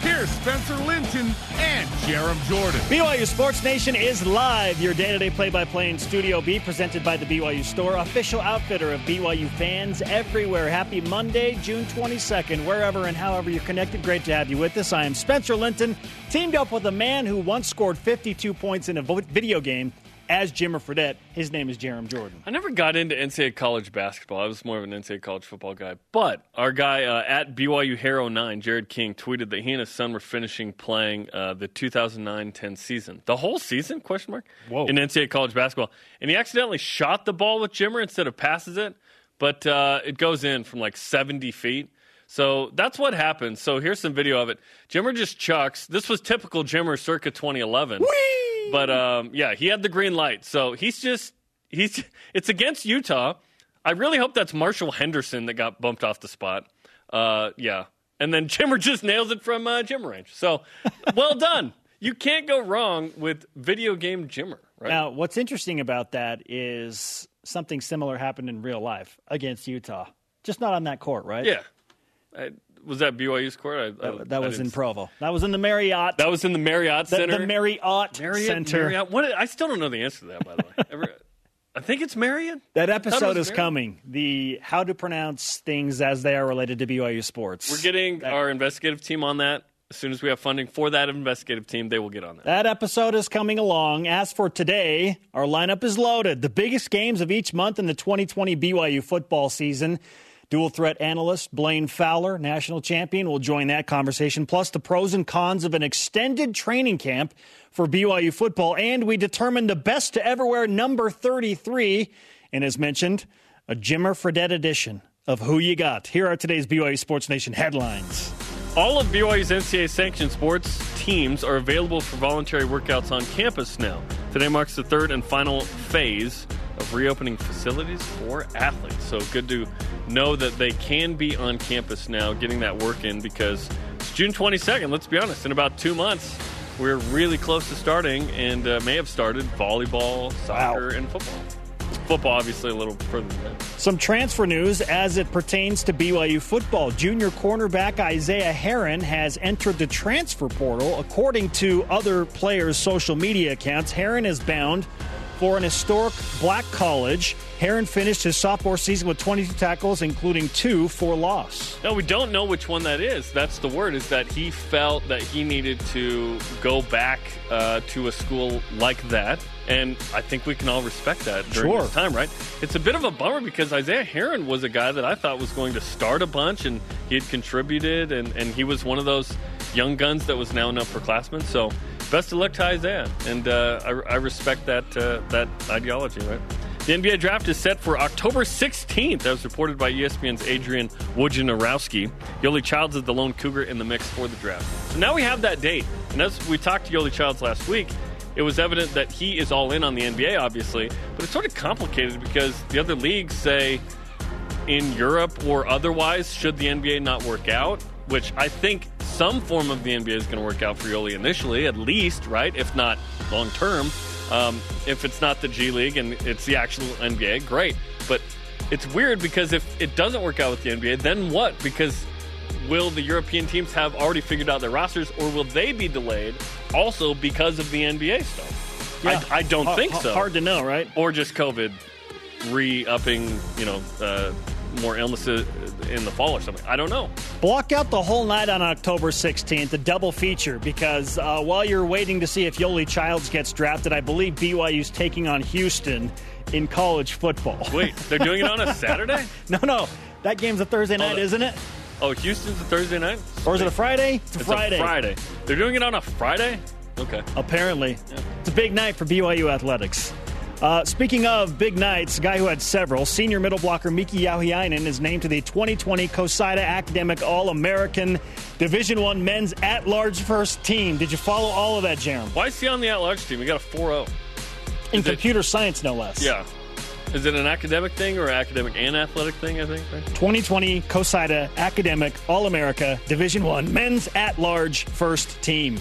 here's Spencer Linton and Jarom Jordan. BYU Sports Nation is live, your day-to-day play-by-play in Studio B, presented by the BYU Store, official outfitter of BYU fans everywhere. Happy Monday, June 22nd, wherever and however you're connected. Great to have you with us. I am Spencer Linton, teamed up with a man who once scored 52 points in a video game as Jimmer Fredette. His name is Jarom Jordan. I never got into NCAA college basketball. I was more of an NCAA college football guy. But our guy uh, at BYU Hero 9, Jared King, tweeted that he and his son were finishing playing uh, the 2009-10 season. The whole season, question mark, Whoa. in NCAA college basketball. And he accidentally shot the ball with Jimmer instead of passes it, but uh, it goes in from like 70 feet. So that's what happened. So here's some video of it. Jimmer just chucks. This was typical Jimmer circa 2011. But um, yeah, he had the green light. So he's just he's it's against Utah. I really hope that's Marshall Henderson that got bumped off the spot. Uh, yeah, and then Jimmer just nails it from uh, Jimmer range. So well done. You can't go wrong with video game Jimmer. Right? Now, what's interesting about that is something similar happened in real life against Utah, just not on that court, right? yeah. I, was that BYU's court? I, I, That, that I was in Provo. That was in the Marriott. That was in the Marriott the, Center. the Marriott, Marriott Center. Marriott. What? I still don't know the answer to that. By the way, Ever- I think it's Marriott. That episode is Marriott. coming. The how to pronounce things as they are related to BYU sports. We're getting our investigative team on that. As soon as we have funding for that investigative team, they will get on that. That episode is coming along. As for today, our lineup is loaded. The biggest games of each month in the 2020 BYU football season. Dual threat analyst Blaine Fowler, national champion, will join that conversation, plus the pros and cons of an extended training camp for BYU football. And we determined the best to ever wear number 33. And as mentioned, a Jimmer Fredette edition of Who You Got. Here are today's BYU Sports Nation headlines. All of BYU's NCAA sanctioned sports teams are available for voluntary workouts on campus now. Today marks the third and final phase of reopening facilities for athletes. So good to know that they can be on campus now, getting that work in because it's June 22nd. Let's be honest, in about two months, we're really close to starting and uh, may have started volleyball, soccer, and football. Football, obviously, a little further than that. Some transfer news as it pertains to BYU football. Junior cornerback Isaiah Herron has entered the transfer portal. According to other players' social media accounts, Herron is bound for an historic black college. Herron finished his sophomore season with 22 tackles, including two for loss. No, we don't know which one that is. That's the word, is that he felt that he needed to go back uh, to a school like that. And I think we can all respect that during Sure. this time, right? It's a bit of a bummer because Isaiah Herron was a guy that I thought was going to start a bunch and he had contributed, and, and he was one of those young guns that was now an upperclassman. So best of luck to Isaiah. And uh, I, I respect that, uh, that ideology, right? The NBA draft is set for October 16th, as reported by ESPN's Adrian Wojnarowski. Yoeli Childs is the lone cougar in the mix for the draft. So now we have that date. And as we talked to Yoeli Childs last week, it was evident that he is all in on the NBA, obviously, but it's sort of complicated because the other leagues say in Europe or otherwise, should the NBA not work out, which I think some form of the NBA is going to work out for Yoeli initially, at least, right? If not long term. Um, if it's not the G League and it's the actual NBA, great. But it's weird because if it doesn't work out with the NBA, then what? Because will the European teams have already figured out their rosters or will they be delayed also because of the NBA stuff? I, I don't Ha- think so Hard to know, right? or just COVID re-upping, you know, uh, more illnesses in the fall or something. I don't know. Block out the whole night on October 16th, a double feature, because uh, while you're waiting to see if Yoeli Childs gets drafted, I believe BYU's taking on Houston in college football. Wait, they're doing it on a Saturday? no, no, that game's a Thursday night, isn't it? Oh, Houston's a Thursday night? Or is it a Friday? It's a It's Friday. a Friday. They're doing it on a Friday? Okay. Apparently. It's a big night for BYU athletics. Uh, speaking of big nights, a guy who had several, senior middle blocker Miki Jauhiainen is named to the 2020 COSIDA Academic All-American Division One Men's At-Large First Team. Did you follow all of that, Jarom? Why is he on the at-large team? We got a 4-0. In Is it- computer science, no less. Yeah. Is it an academic thing or academic and athletic thing? I think. Right? 2020 COSIDA Academic All America Division One Men's At Large First Team.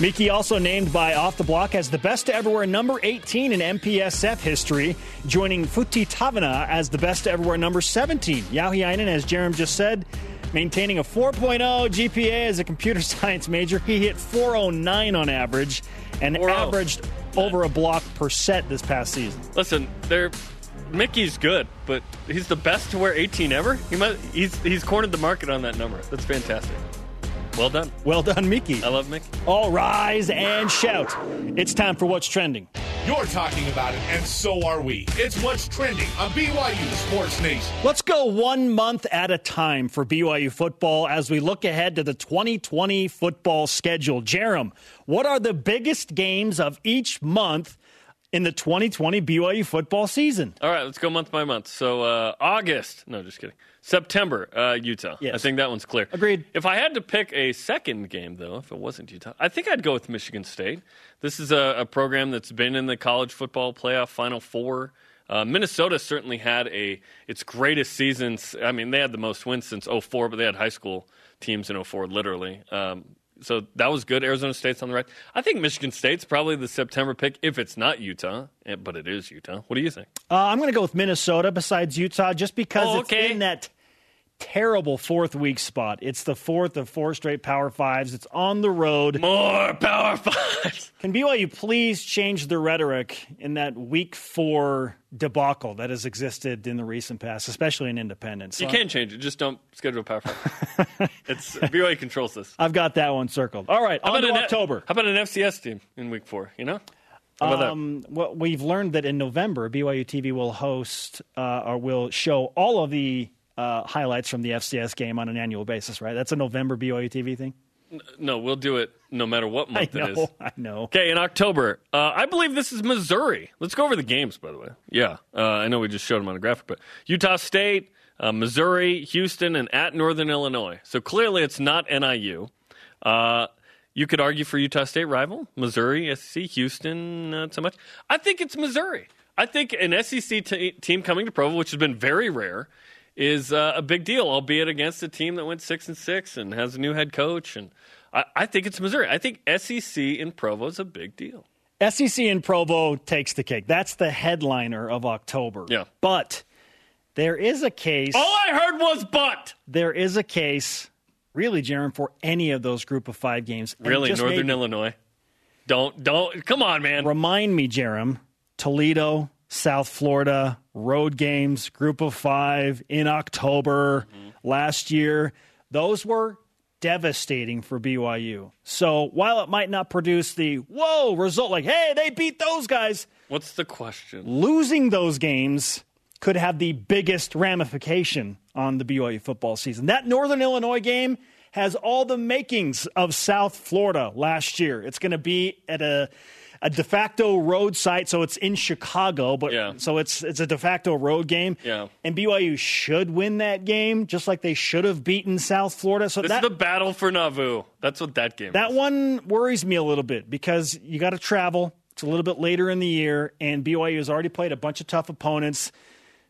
Miki also named by Off the Block as the best to ever wear number 18 in MPSF history, joining Futi Tavana as the best to ever wear number 17. Jauhiainen, as Jarom just said, maintaining a 4.0 GPA as a computer science major. He hit 409 on average and 4.0. averaged over a block per set this past season. Listen, they're Miki's good, but he's the best to wear 18 ever. He might, he's he's cornered the market on that number. That's fantastic. Well done. Well done, Miki. I love Miki. All rise and shout. It's time for What's Trending. You're talking about it, and so are we. It's what's trending on BYU Sports Nation. Let's go one month at a time for BYU football as we look ahead to the 2020 football schedule. Jarom, what are the biggest games of each month in the 2020 BYU football season? All right, let's go month by month. So uh, August, no, just kidding. September, uh, Utah. Yes. I think that one's clear. Agreed. If I had to pick a second game, though, if it wasn't Utah, I think I'd go with Michigan State. This is a, a program that's been in the college football playoff Final Four. Uh, Minnesota certainly had a its greatest seasons. I mean, they had the most wins since 04, but they had high school teams in 04, literally. Um, so that was good. Arizona State's on the right. I think Michigan State's probably the September pick if it's not Utah, eh, but it is Utah. What do you think? Uh, I'm going to go with Minnesota besides Utah just because Oh, it's in that terrible fourth week spot. It's the fourth of four straight Power Fives. It's on the road. More Power Fives. Can BYU please change the rhetoric in that week four debacle that has existed in the recent past, especially in Independence? You So can change it. Just don't schedule a Power Five. it's BYU controls this. I've got that one circled. All right, on to an October. How about an FCS team in week four? You know, how Um, well, we've learned that in November, BYU TV will host uh, or will show all of the uh, highlights from the FCS game on an annual basis, right? That's a November BYU TV thing. No, we'll do it no matter what month it is. I know. Okay, in October, uh, I believe this is Missouri. Let's go over the games, by the way. Yeah, uh, I know we just showed them on the graphic, but Utah State, uh, Missouri, Houston, and at Northern Illinois. So clearly, it's not NIU. Uh, you could argue for Utah State rival, Missouri, SEC, Houston, not so much. I think it's Missouri. I think an SEC t- team coming to Provo, which has been very rare, is uh, a big deal, albeit against a team that went six and six and has a new head coach. And I, I think it's Missouri. I think SEC in Provo is a big deal. SEC in Provo takes the cake. That's the headliner of October. Yeah. But there is a case. All I heard was but. There is a case, really, Jarom, for any of those group of five games. And Really, Northern maybe- Illinois. Don't don't come on, man. Remind me, Jarom, Toledo, South Florida, road games, group of five in October mm-hmm. last year. Those were devastating for BYU. So while it might not produce the whoa result, like, hey, they beat those guys, What's the question? losing those games could have the biggest ramification on the BYU football season. That Northern Illinois game has all the makings of South Florida last year. It's going to be at a a de facto road site, so it's in Chicago, but Yeah. so it's it's a de facto road game. Yeah. And BYU should win that game, just like they should have beaten South Florida. So This that is the battle for Nauvoo. That's what that game that is. one worries me a little bit because you got to travel. It's a little bit later in the year, and BYU has already played a bunch of tough opponents.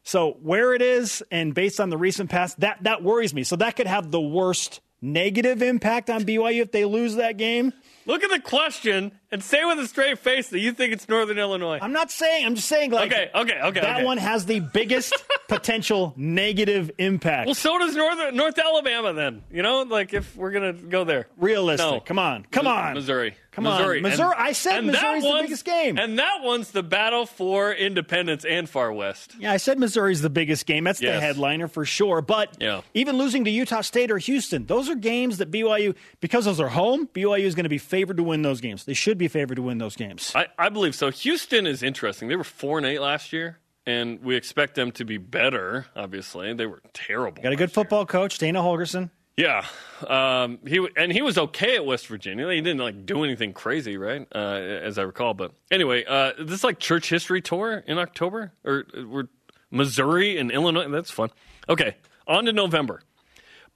So where it is, and based on the recent past, that that worries me. So that could have the worst negative impact on BYU if they lose that game. Look at the question and say with a straight face that you think it's Northern Illinois. I'm not saying. I'm just saying. Like, Okay, okay, okay, That okay. one has the biggest potential negative impact. Well, so does North North Alabama. Then you know, like if we're gonna go there, Realistic. No. Come on. Come on. Missouri. Come on. Missouri. Missouri- I said Missouri's the biggest game. and that one's the battle for independence and far west. Yeah, I said Missouri's the biggest game. That's the headliner for sure. But Yeah. even losing to Utah State or Houston, those are games that BYU, because those are home, BYU is going to be favored to win those games. They should be favored to win those games. I, I believe so. Houston is interesting. They were four and eight last year, and we expect them to be better. Obviously, they were terrible. Got a good last year. football coach, Dana Holgorsen. Yeah, um, he and he was okay at West Virginia. He didn't like do anything crazy, right? Uh, as I recall. But anyway, uh, this like church history tour in October, or uh, we're Missouri and Illinois. That's fun. Okay, on to November.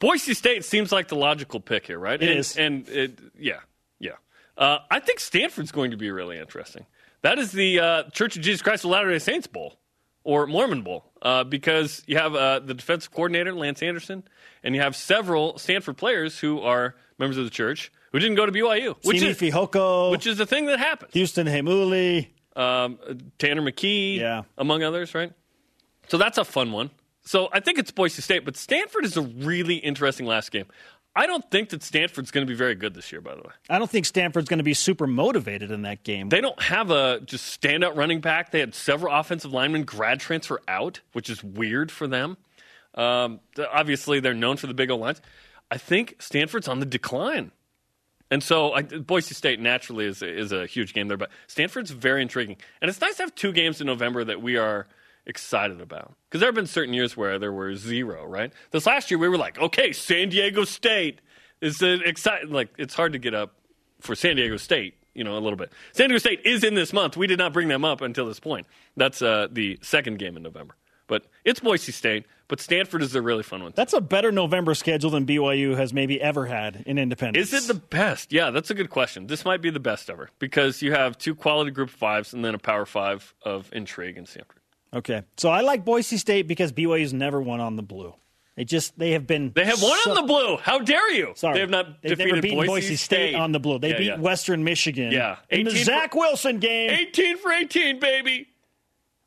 Boise State seems like the logical pick here, right? It and, is. and it, yeah. Uh, I think Stanford's going to be really interesting. That is the uh, Church of Jesus Christ of Latter Day Saints Bowl. or Mormon Bowl uh, because you have uh, the defensive coordinator Lance Anderson, and you have several Stanford players who are members of the church who didn't go to BYU, which Simi is Fehoko, which is a thing that happens. Houston Heimuli. Um, Tanner McKee, Yeah. among others, right? So that's a fun one. So I think it's Boise State, but Stanford is a really interesting last game. I don't think that Stanford's going to be very good this year, by the way. I don't think Stanford's going to be super motivated in that game. They don't have a just standout running back. They had several offensive linemen grad transfer out, which is weird for them. Um, obviously, they're known for the big O lines. I think Stanford's on the decline. And so I, Boise State naturally is is a huge game there, but Stanford's very intriguing. And it's nice to have two games in November that we are excited about. Because there have been certain years where there were zero, right? This last year we were like, okay, San Diego State is an exciting. Like it's hard to get up for San Diego State, you know, a little bit. San Diego State is in this month. We did not bring them up until this point. That's uh, the second game in November. But it's Boise State. But Stanford is a really fun one. That's a better November schedule than BYU has maybe ever had in Independence. Is it the best? Yeah, that's a good question. This might be the best ever because you have two quality group fives and then a power five of intrigue and Stanford. Okay, so I like Boise State because BYU's never won on the blue. They just they have been They have won so- on the blue. How dare you? Sorry, They have not They've defeated never beaten Boise, State, on the blue. They Yeah, beat yeah. Western Michigan. Yeah. in the 18 for- Zach Wilson game. 18 for 18, baby.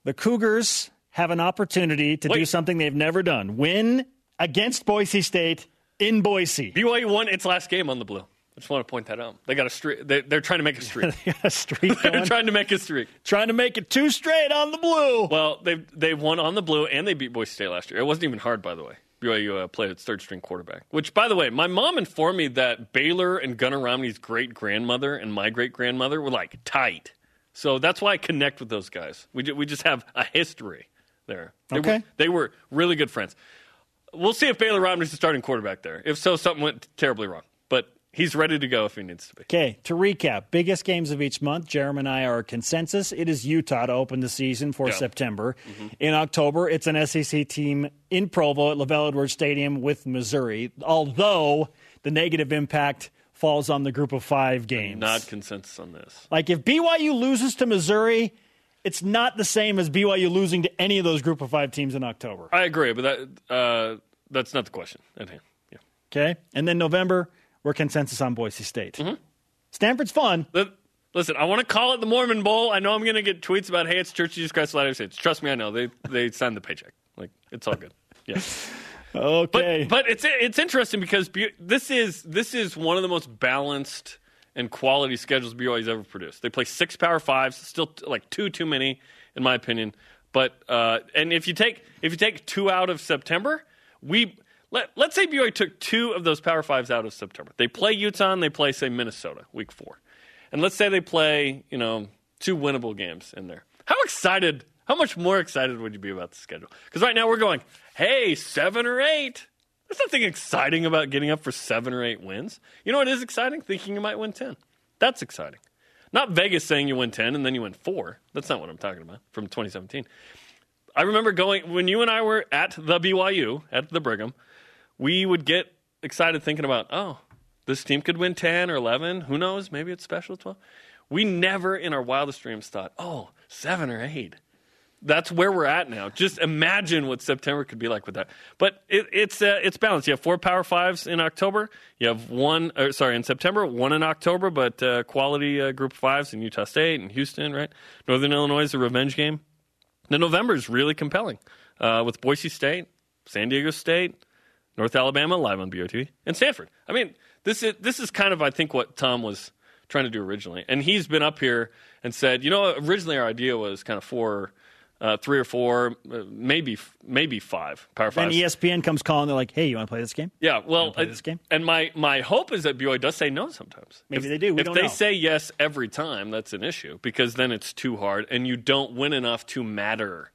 The Cougars have an opportunity to do something they've never done: win against Boise State in Boise. BYU won its last game on the blue. I just want to point that out. They got a streak. They, they're trying to make a streak. a streak they're trying to make a streak. trying to make it two straight on the blue. Well, they've they've won on the blue and they beat Boise State last year. It wasn't even hard, by the way. BYU uh, played its third string quarterback. Which, by the way, my mom informed me that Baylor and Gunnar Romney's great grandmother and my great grandmother were like tight. So that's why I connect with those guys. We ju- we just have a history there. They Okay. were, they were really good friends. We'll see if Baylor Romney's the starting quarterback there. If so, something went terribly wrong. He's ready to go if he needs to be. Okay, to recap, biggest games of each month. Jeremy and I are consensus. It is Utah to open the season for Yeah. September. In October, it's an SEC team in Provo at LaVell Edwards Stadium with Missouri. Although the negative impact falls on the group of five games. Not consensus on this. like if BYU loses to Missouri, it's not the same as BYU losing to any of those group of five teams in October. I agree, but that uh, that's not the question at hand. Yeah. Okay, and then November, we're consensus on Boise State. Mm-hmm. Stanford's fun. Li- Listen, I want to call it the Mormon Bowl. I know I'm going to get tweets about, hey, it's Church of Jesus Christ of Latter-day Saints. Trust me, I know. They they signed the paycheck. Like, it's all good. Yeah. Okay, But but it's it's interesting because Bu- this is this is one of the most balanced and quality schedules BYU's ever produced. They play six Power Fives, still t- like two too many in my opinion. But uh, and if you take if you take two out of September, we let let's say BYU took two of those Power Fives out of September. They play Utah and they play say Minnesota week four, and let's say they play you know two winnable games in there. How excited? How much more excited would you be about the schedule? Because right now we're going, hey, seven or eight. There's nothing exciting about getting up for seven or eight wins. You know what is exciting? Thinking you might win 10. That's exciting. Not Vegas saying you win 10 and then you win four. That's not what I'm talking about from 2017. I remember going, when you and I were at the BYU, at the Brigham, we would get excited thinking about, oh, this team could win 10 or 11. Who knows? Maybe it's special 12. We never in our wildest dreams thought, oh, seven or eight that's where we're at now. Just imagine what September could be like with that. But it, it's uh, it's balanced. You have four Power Fives in October. You have one, or, sorry, in September, one in October, but uh, quality uh, Group Fives in Utah State and Houston. Right, Northern Illinois is a revenge game. The November is really compelling uh, with Boise State, San Diego State, North Alabama live on BOTV, and Stanford. I mean, this is this is kind of I think what Tom was trying to do originally, and he's been up here and said, you know, originally our idea was kind of four uh, three or four, uh, maybe maybe five power Then fives. ESPN comes calling. They're like, "Hey, you want to play this game?" yeah, well, uh, this game? and my my hope is that BYU does say no sometimes. Maybe If- they do. We if they know. say yes every time, that's an issue because then it's too hard and you don't win enough to matter.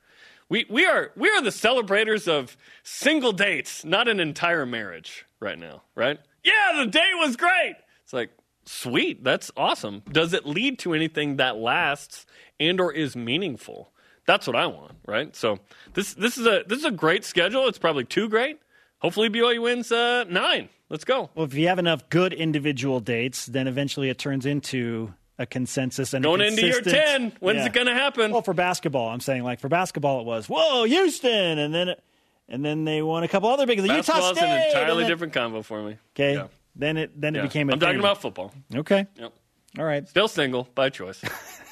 We we are we are the celebrators of single dates, not an entire marriage right now, right? Yeah, the date was great. It's like sweet, that's awesome. Does it lead to anything that lasts and or is meaningful? That's what I want, right? So this this is a this is a great schedule. It's probably too great. Hopefully BYU wins uh, nine. Let's go. Well, if you have enough good individual dates, then eventually it turns into a consensus and Going into year 10, when's Yeah. it going to happen? Well, for basketball, I'm saying like for basketball, it was whoa Houston, and then it, and then they won a couple other big. Utah Basketball's State, an entirely then- different combo for me. Okay, Yeah. then it then it became. A I'm talking about football. Okay, Yep. all right. Still single by choice.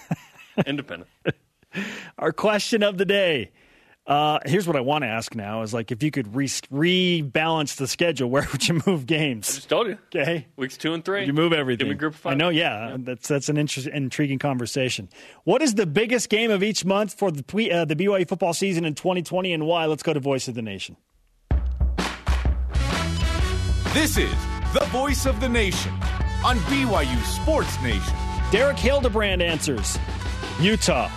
Independent. Our question of the day. Uh, here's what I want to ask now: is like if you could re- rebalance the schedule, where would you move games? I just told you. Okay, Weeks two and three. you move everything. Give me group of five. I know. Yeah, that's that's an interest, intriguing conversation. What is the biggest game of each month for the uh, the BYU football season in 2020, and why? Let's go to Voice of the Nation. This is the voice of the nation on BYU Sports Nation. Derek Hildebrand answers Utah.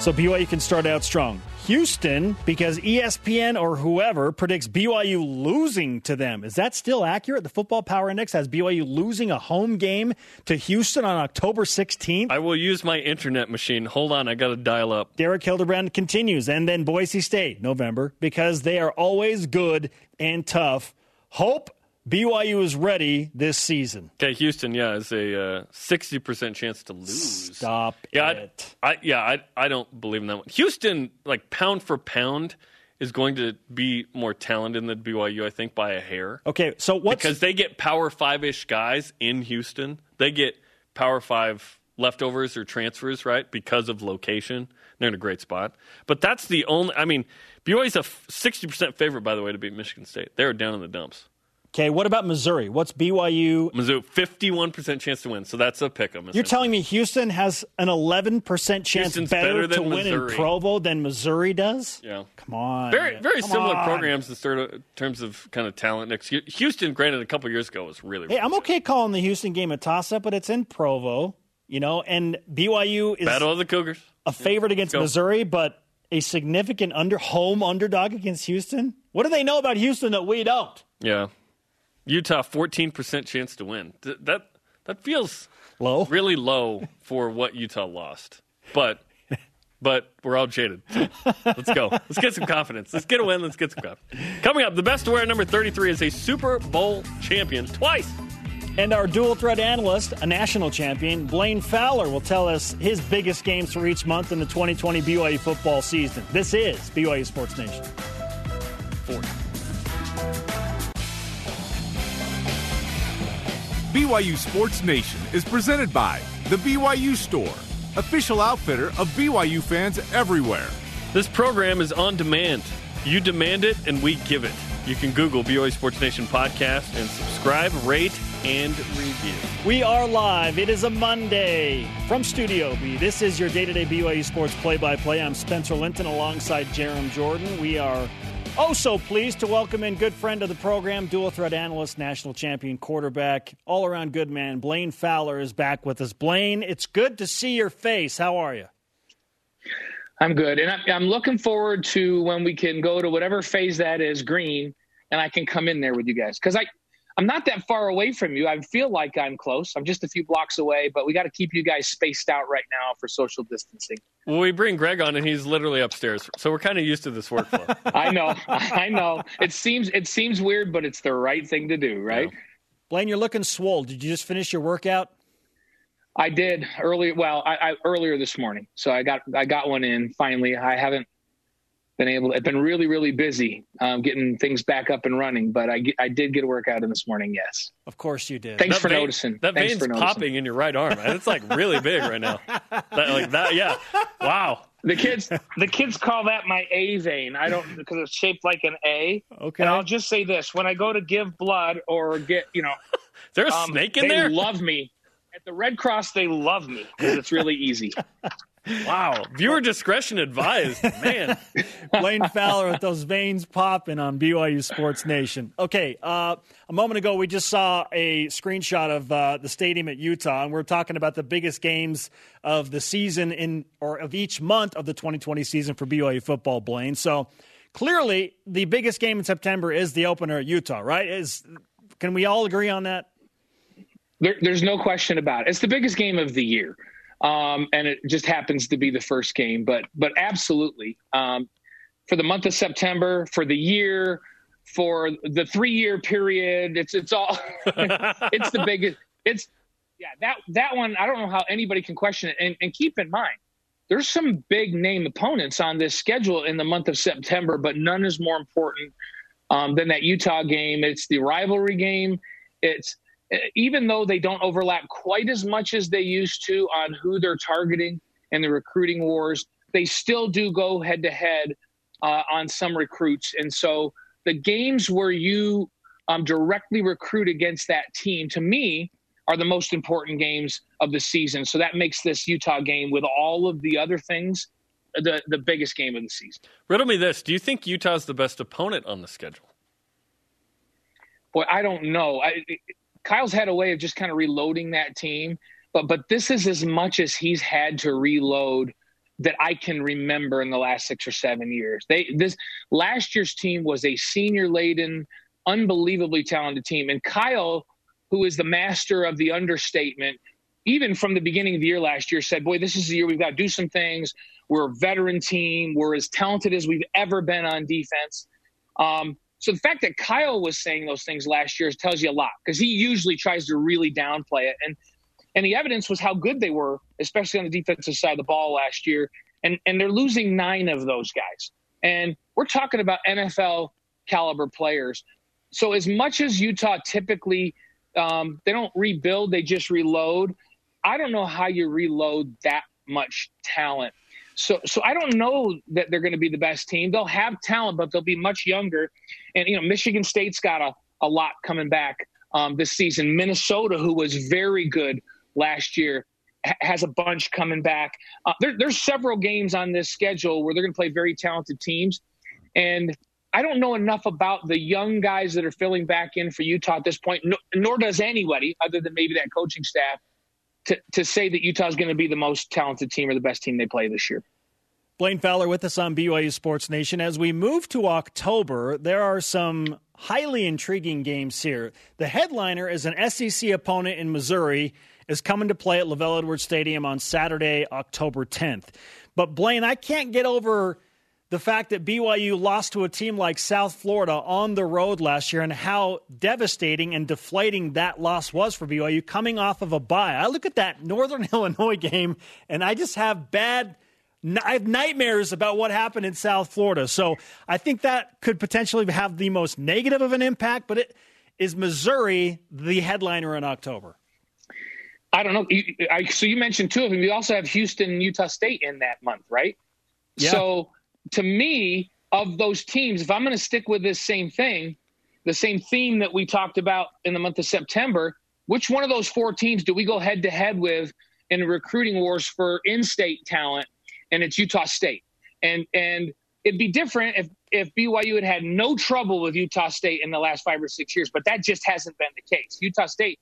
So BYU can start out strong. Houston, because ESPN or whoever predicts BYU losing to them. Is that still accurate? The Football Power Index has BYU losing a home game to Houston on October 16th. I will use my internet machine. Hold on, I got to dial up. Derek Hildebrand continues. And then Boise State, November, because they are always good and tough. Hope BYU is ready this season. Okay, Houston, yeah, is a uh, sixty percent chance to lose. Stop Yeah, it. I, I yeah, I I don't believe in that one. Houston, like pound for pound, is going to be more talented than BYU, I think, by a hair. Okay, so what's Because they get power five ish guys in Houston. They get power five leftovers or transfers, right? Because of location. They're in a great spot. But that's the only I mean, BYU's a sixty percent favorite, by the way, to beat Michigan State. They're down in the dumps. Okay? What about Missouri? What's BYU Mizzou, fifty-one percent chance to win, so that's a pick 'em. You're telling me Houston has an 11% chance better, better to win in Provo than Missouri does? Yeah. Come on. Very, very Come similar on. programs in terms of kind of talent. Next, Houston, granted, a couple years ago was really, Hey, I'm okay calling the Houston game a toss up, but it's in Provo, you know, and BYU is battle of the Cougars. a favorite against go. Missouri, but a significant under home underdog against Houston. What do they know about Houston that we don't? Yeah, Utah, fourteen percent chance to win. Th- that that feels Low. really low for what Utah lost, but. But we're all jaded. So let's go. Let's get some confidence. Let's get a win. Let's get some confidence. Coming up, the best to wear number 33 is a Super Bowl champion twice. And our dual threat analyst, a national champion, Blaine Fowler, will tell us his biggest games for each month in the 2020 BYU football season. This is BYU Sports Nation. Four. BYU Sports Nation is presented by The BYU Store, official outfitter of BYU fans everywhere. This program is on demand. You demand it, and we give it. You can Google BYU Sports Nation podcast and subscribe, rate, and review. We are live. It is a Monday from Studio B. This is your day to day BYU Sports play by play. I'm Spencer Linton alongside Jarom Jordan. We are oh so pleased to welcome in good friend of the program, dual threat analyst, national champion quarterback, all around good man. Blaine Fowler is back with us. Blaine, it's good to see your face. How are you? I'm good, and I'm, looking forward to when we can go to whatever phase that is, green, and I can come in there with you guys because I, I'm not that far away from you. I feel like I'm close. I'm just a few blocks away, but we got to keep you guys spaced out right now for social distancing. Well, we bring Greg on, and he's literally upstairs, so we're kind of used to this workflow. I know, I know. It seems it seems weird, but it's the right thing to do, right? Blaine, you're looking swole. Did you just finish your workout? I did earlier. Well, I, I earlier this morning, so I got I got one in finally. I haven't been able. to, I've been really really busy um, getting things back up and running, but I I did get a workout in this morning. Yes. Of course you did. Thanks That for vein- noticing. That Thanks vein's for noticing. popping in your right arm, and it's like really big right now. That, like that, yeah. Wow. The kids, the kids call that my A vein. I don't because it's shaped like an A. Okay. And I'll just say this: when I go to give blood or get, you know, Is there a um, snake in they there? love me. The Red Cross, they love me because it's really easy. wow. Viewer discretion advised. Man. Blaine Fowler with those veins popping on BYU Sports Nation. Okay, uh, a moment ago we just saw a screenshot of uh, the stadium at Utah, and we're talking about the biggest games of the season in or of each month of the 2020 season for BYU football. Blaine, so clearly the biggest game in September is the opener at Utah, right? Is can we all agree on that? There, there's no question about it. It's the biggest game of the year, um, and it just happens to be the first game. But but absolutely, um, for the month of September, for the year, for the three year period, it's it's all it's the biggest. It's Yeah, that that one I don't know how anybody can question it. And, and keep in mind, there's some big name opponents on this schedule in the month of September, but none is more important um, than that Utah game. It's the rivalry game. It's even though they don't overlap quite as much as they used to on who they're targeting in the recruiting wars, they still do go head to head on some recruits. And so the games where you um, directly recruit against that team, to me, are the most important games of the season. So that makes this Utah game, with all of the other things, the the biggest game of the season. Riddle me this: Do you think Utah's the best opponent on the schedule? Boy, I don't know. I, Kyle's had a way of just kind of reloading that team, but but this is as much as he's had to reload that I can remember in the last six or seven years. They this last year's team was a senior laden, unbelievably talented team, and Kyle, who is the master of the understatement, even from the beginning of the year last year, said, "Boy, this is the year we've got to do some things. We're a veteran team. We're as talented as we've ever been on defense." Um, so the fact that Kyle was saying those things last year tells you a lot because he usually tries to really downplay it. And and the evidence was how good they were, especially on the defensive side of the ball last year. And and they're losing nine of those guys. And we're talking about NFL caliber players. So as much as Utah typically um, they don't rebuild, they just reload. I don't know how you reload that much talent so, so I don't know that they're going to be the best team. They'll have talent, but they'll be much younger. And you know, Michigan State's got a, a lot coming back um, this season. Minnesota, who was very good last year, ha- has a bunch coming back. Uh, there, there's several games on this schedule where they're going to play very talented teams, and I don't know enough about the young guys that are filling back in for Utah at this point, no, nor does anybody other than maybe that coaching staff to, to say that Utah is going to be the most talented team or the best team they play this year. Blaine Fowler with us on BYU Sports Nation. As we move to October, there are some highly intriguing games here. The headliner is an SEC opponent in Missouri is coming to play at LaVell Edwards Stadium on Saturday, October 10th. But Blaine, I can't get over the fact that BYU lost to a team like South Florida on the road last year and how devastating and deflating that loss was for BYU coming off of a bye. I look at that Northern Illinois game and I just have bad I have nightmares about what happened in South Florida. So I think that could potentially have the most negative of an impact, but it is Missouri the headliner in October. I don't know. So you mentioned two of them. You also have Houston and Utah State in that month, right? Yeah. So to me, of those teams, if I'm going to stick with this same thing, the same theme that we talked about in the month of September, which one of those four teams do we go head to head with in recruiting wars for in-state talent? And it's Utah State. And and it'd be different if if BYU had had no trouble with Utah State in the last five or six years, but that just hasn't been the case. Utah State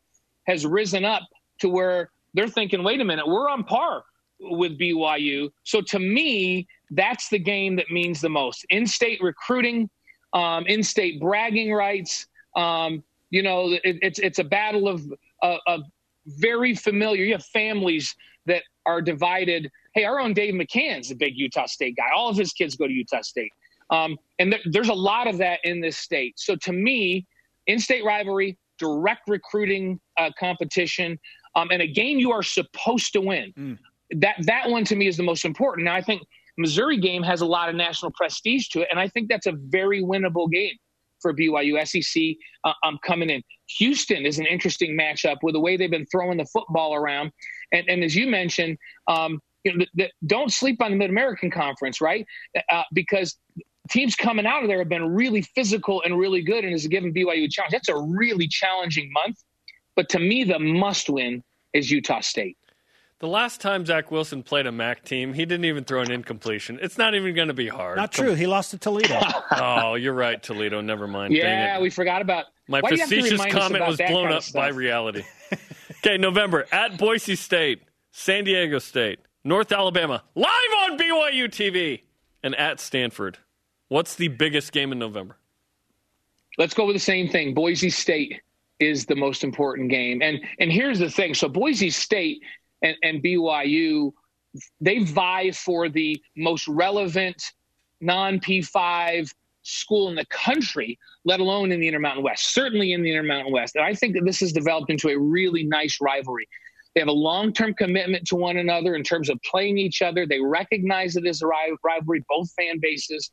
has risen up to where they're thinking, wait a minute, we're on par with BYU. So to me, that's the game that means the most. In-state recruiting, um, in-state bragging rights. Um, you know, it, it's it's a battle of, of, of very familiar. You have families that are divided. Hey, our own Dave McCann's a big Utah State guy. All of his kids go to Utah State, um, and th- there's a lot of that in this state. So to me, in-state rivalry, direct recruiting uh, competition, um, and a game you are supposed to win. Mm that that one to me is the most important. Now I think Missouri game has a lot of national prestige to it, and I think that's a very winnable game for BYU. SEC uh, um, coming in. Houston is an interesting matchup with the way they've been throwing the football around, and, and as you mentioned, um, you know, the, the, don't sleep on the Mid American Conference, right? Uh, because teams coming out of there have been really physical and really good, and has given BYU a challenge. That's a really challenging month, but to me, the must win is Utah State. The last time Zach Wilson played a MAC team, he didn't even throw an incompletion. It's not even going to be hard. Not Come true. He lost to Toledo. oh, you're right, Toledo. Never mind. Yeah, we forgot about. My facetious comment was blown up by reality. okay, November at Boise State, San Diego State, North Alabama, live on BYU TV, and at Stanford. What's the biggest game in November? Let's go with the same thing. Boise State is the most important game. And and here's the thing. So Boise State and, and BYU, they vie for the most relevant non P5 school in the country, let alone in the Intermountain West, certainly in the Intermountain West. And I think that this has developed into a really nice rivalry. They have a long term commitment to one another in terms of playing each other. They recognize it as a rivalry, both fan bases.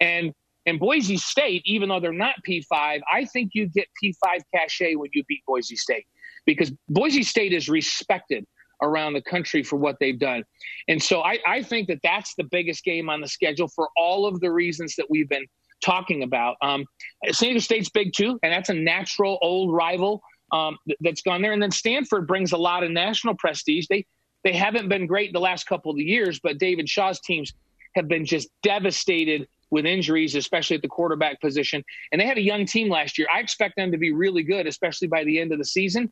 And and Boise State, even though they're not P5, I think you get P5 cachet when you beat Boise State because Boise State is respected around the country for what they've done. And so I, I think that that's the biggest game on the schedule for all of the reasons that we've been talking about. Um, San Diego State's big too, and that's a natural old rival um, that's gone there. And then Stanford brings a lot of national prestige. They they haven't been great the last couple of years, but David Shaw's teams have been just devastated with injuries, especially at the quarterback position. And they had a young team last year. I expect them to be really good, especially by the end of the season.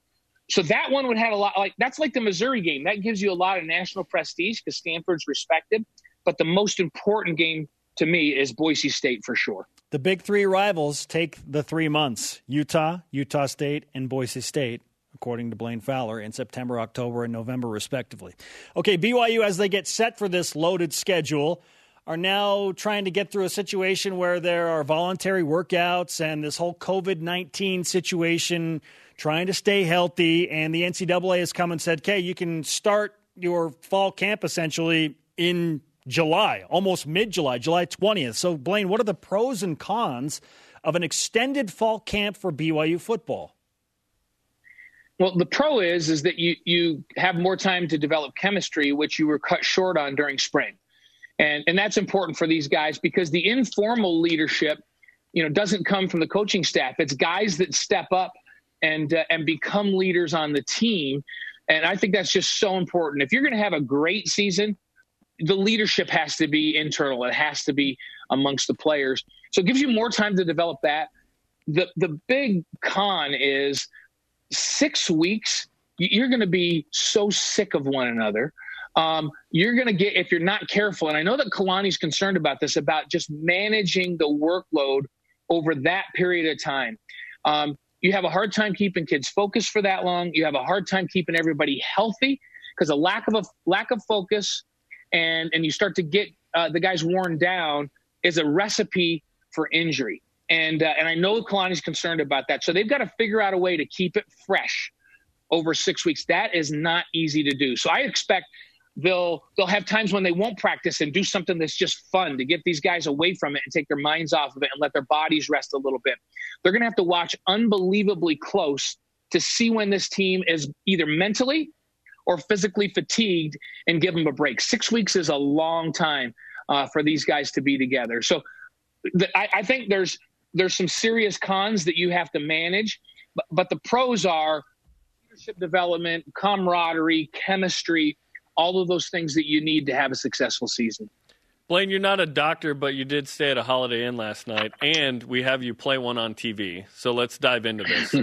So that one would have a lot like that's like the Missouri game. That gives you a lot of national prestige because Stanford's respected. But the most important game to me is Boise State for sure. The big three rivals take the three months Utah, Utah State, and Boise State, according to Blaine Fowler, in September, October, and November, respectively. Okay, BYU, as they get set for this loaded schedule, are now trying to get through a situation where there are voluntary workouts and this whole COVID 19 situation, trying to stay healthy. And the NCAA has come and said, okay, you can start your fall camp essentially in July, almost mid July, July 20th. So, Blaine, what are the pros and cons of an extended fall camp for BYU football? Well, the pro is is that you you have more time to develop chemistry, which you were cut short on during spring, and and that's important for these guys because the informal leadership, you know, doesn't come from the coaching staff. It's guys that step up and uh, and become leaders on the team, and I think that's just so important. If you're going to have a great season, the leadership has to be internal. It has to be amongst the players. So it gives you more time to develop that. The the big con is six weeks. You're going to be so sick of one another. Um, you're going to get if you're not careful. And I know that Kalani's concerned about this about just managing the workload over that period of time. Um, you have a hard time keeping kids focused for that long. You have a hard time keeping everybody healthy because a lack of a lack of focus and and you start to get uh, the guys worn down is a recipe for injury. And uh, and I know Kalani's concerned about that, so they've got to figure out a way to keep it fresh over six weeks. That is not easy to do. So I expect they'll they'll have times when they won't practice and do something that's just fun to get these guys away from it and take their minds off of it and let their bodies rest a little bit. They're going to have to watch unbelievably close to see when this team is either mentally or physically fatigued and give them a break. Six weeks is a long time uh, for these guys to be together. So the, I, I, think there's there's some serious cons that you have to manage, but, but the pros are leadership development, camaraderie, chemistry, all of those things that you need to have a successful season. Blaine, you're not a doctor, but you did stay at a Holiday Inn last night, and we have you play one on TV. So let's dive into this.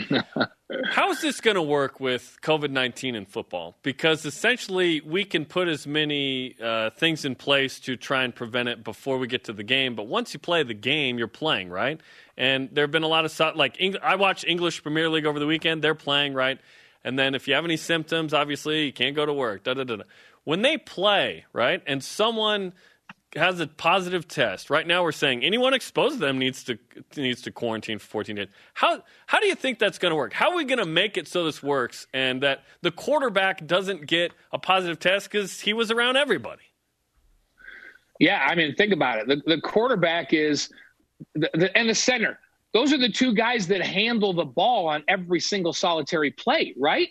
How is this going to work with COVID 19 in football? Because essentially, we can put as many uh, things in place to try and prevent it before we get to the game. But once you play the game, you're playing, right? And there have been a lot of, like, I watched English Premier League over the weekend. They're playing, right? And then if you have any symptoms, obviously, you can't go to work. Da, da, da. When they play, right, and someone has a positive test. Right now, we're saying anyone exposed to them needs to needs to quarantine for 14 days. How how do you think that's going to work? How are we going to make it so this works and that the quarterback doesn't get a positive test because he was around everybody? Yeah, I mean, think about it. The, the quarterback is the, the, and the center. Those are the two guys that handle the ball on every single solitary play, right?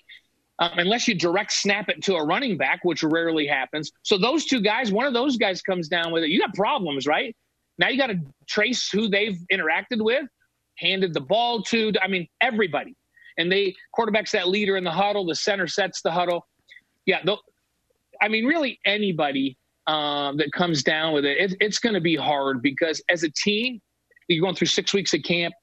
um, unless you direct snap it to a running back, which rarely happens. So those two guys, one of those guys comes down with it. You got problems, right? Now you got to trace who they've interacted with, handed the ball to. I mean, everybody. And they quarterbacks that leader in the huddle. The center sets the huddle. Yeah, I mean, really anybody um, that comes down with it, it it's going to be hard because as a team, you're going through six weeks of camp.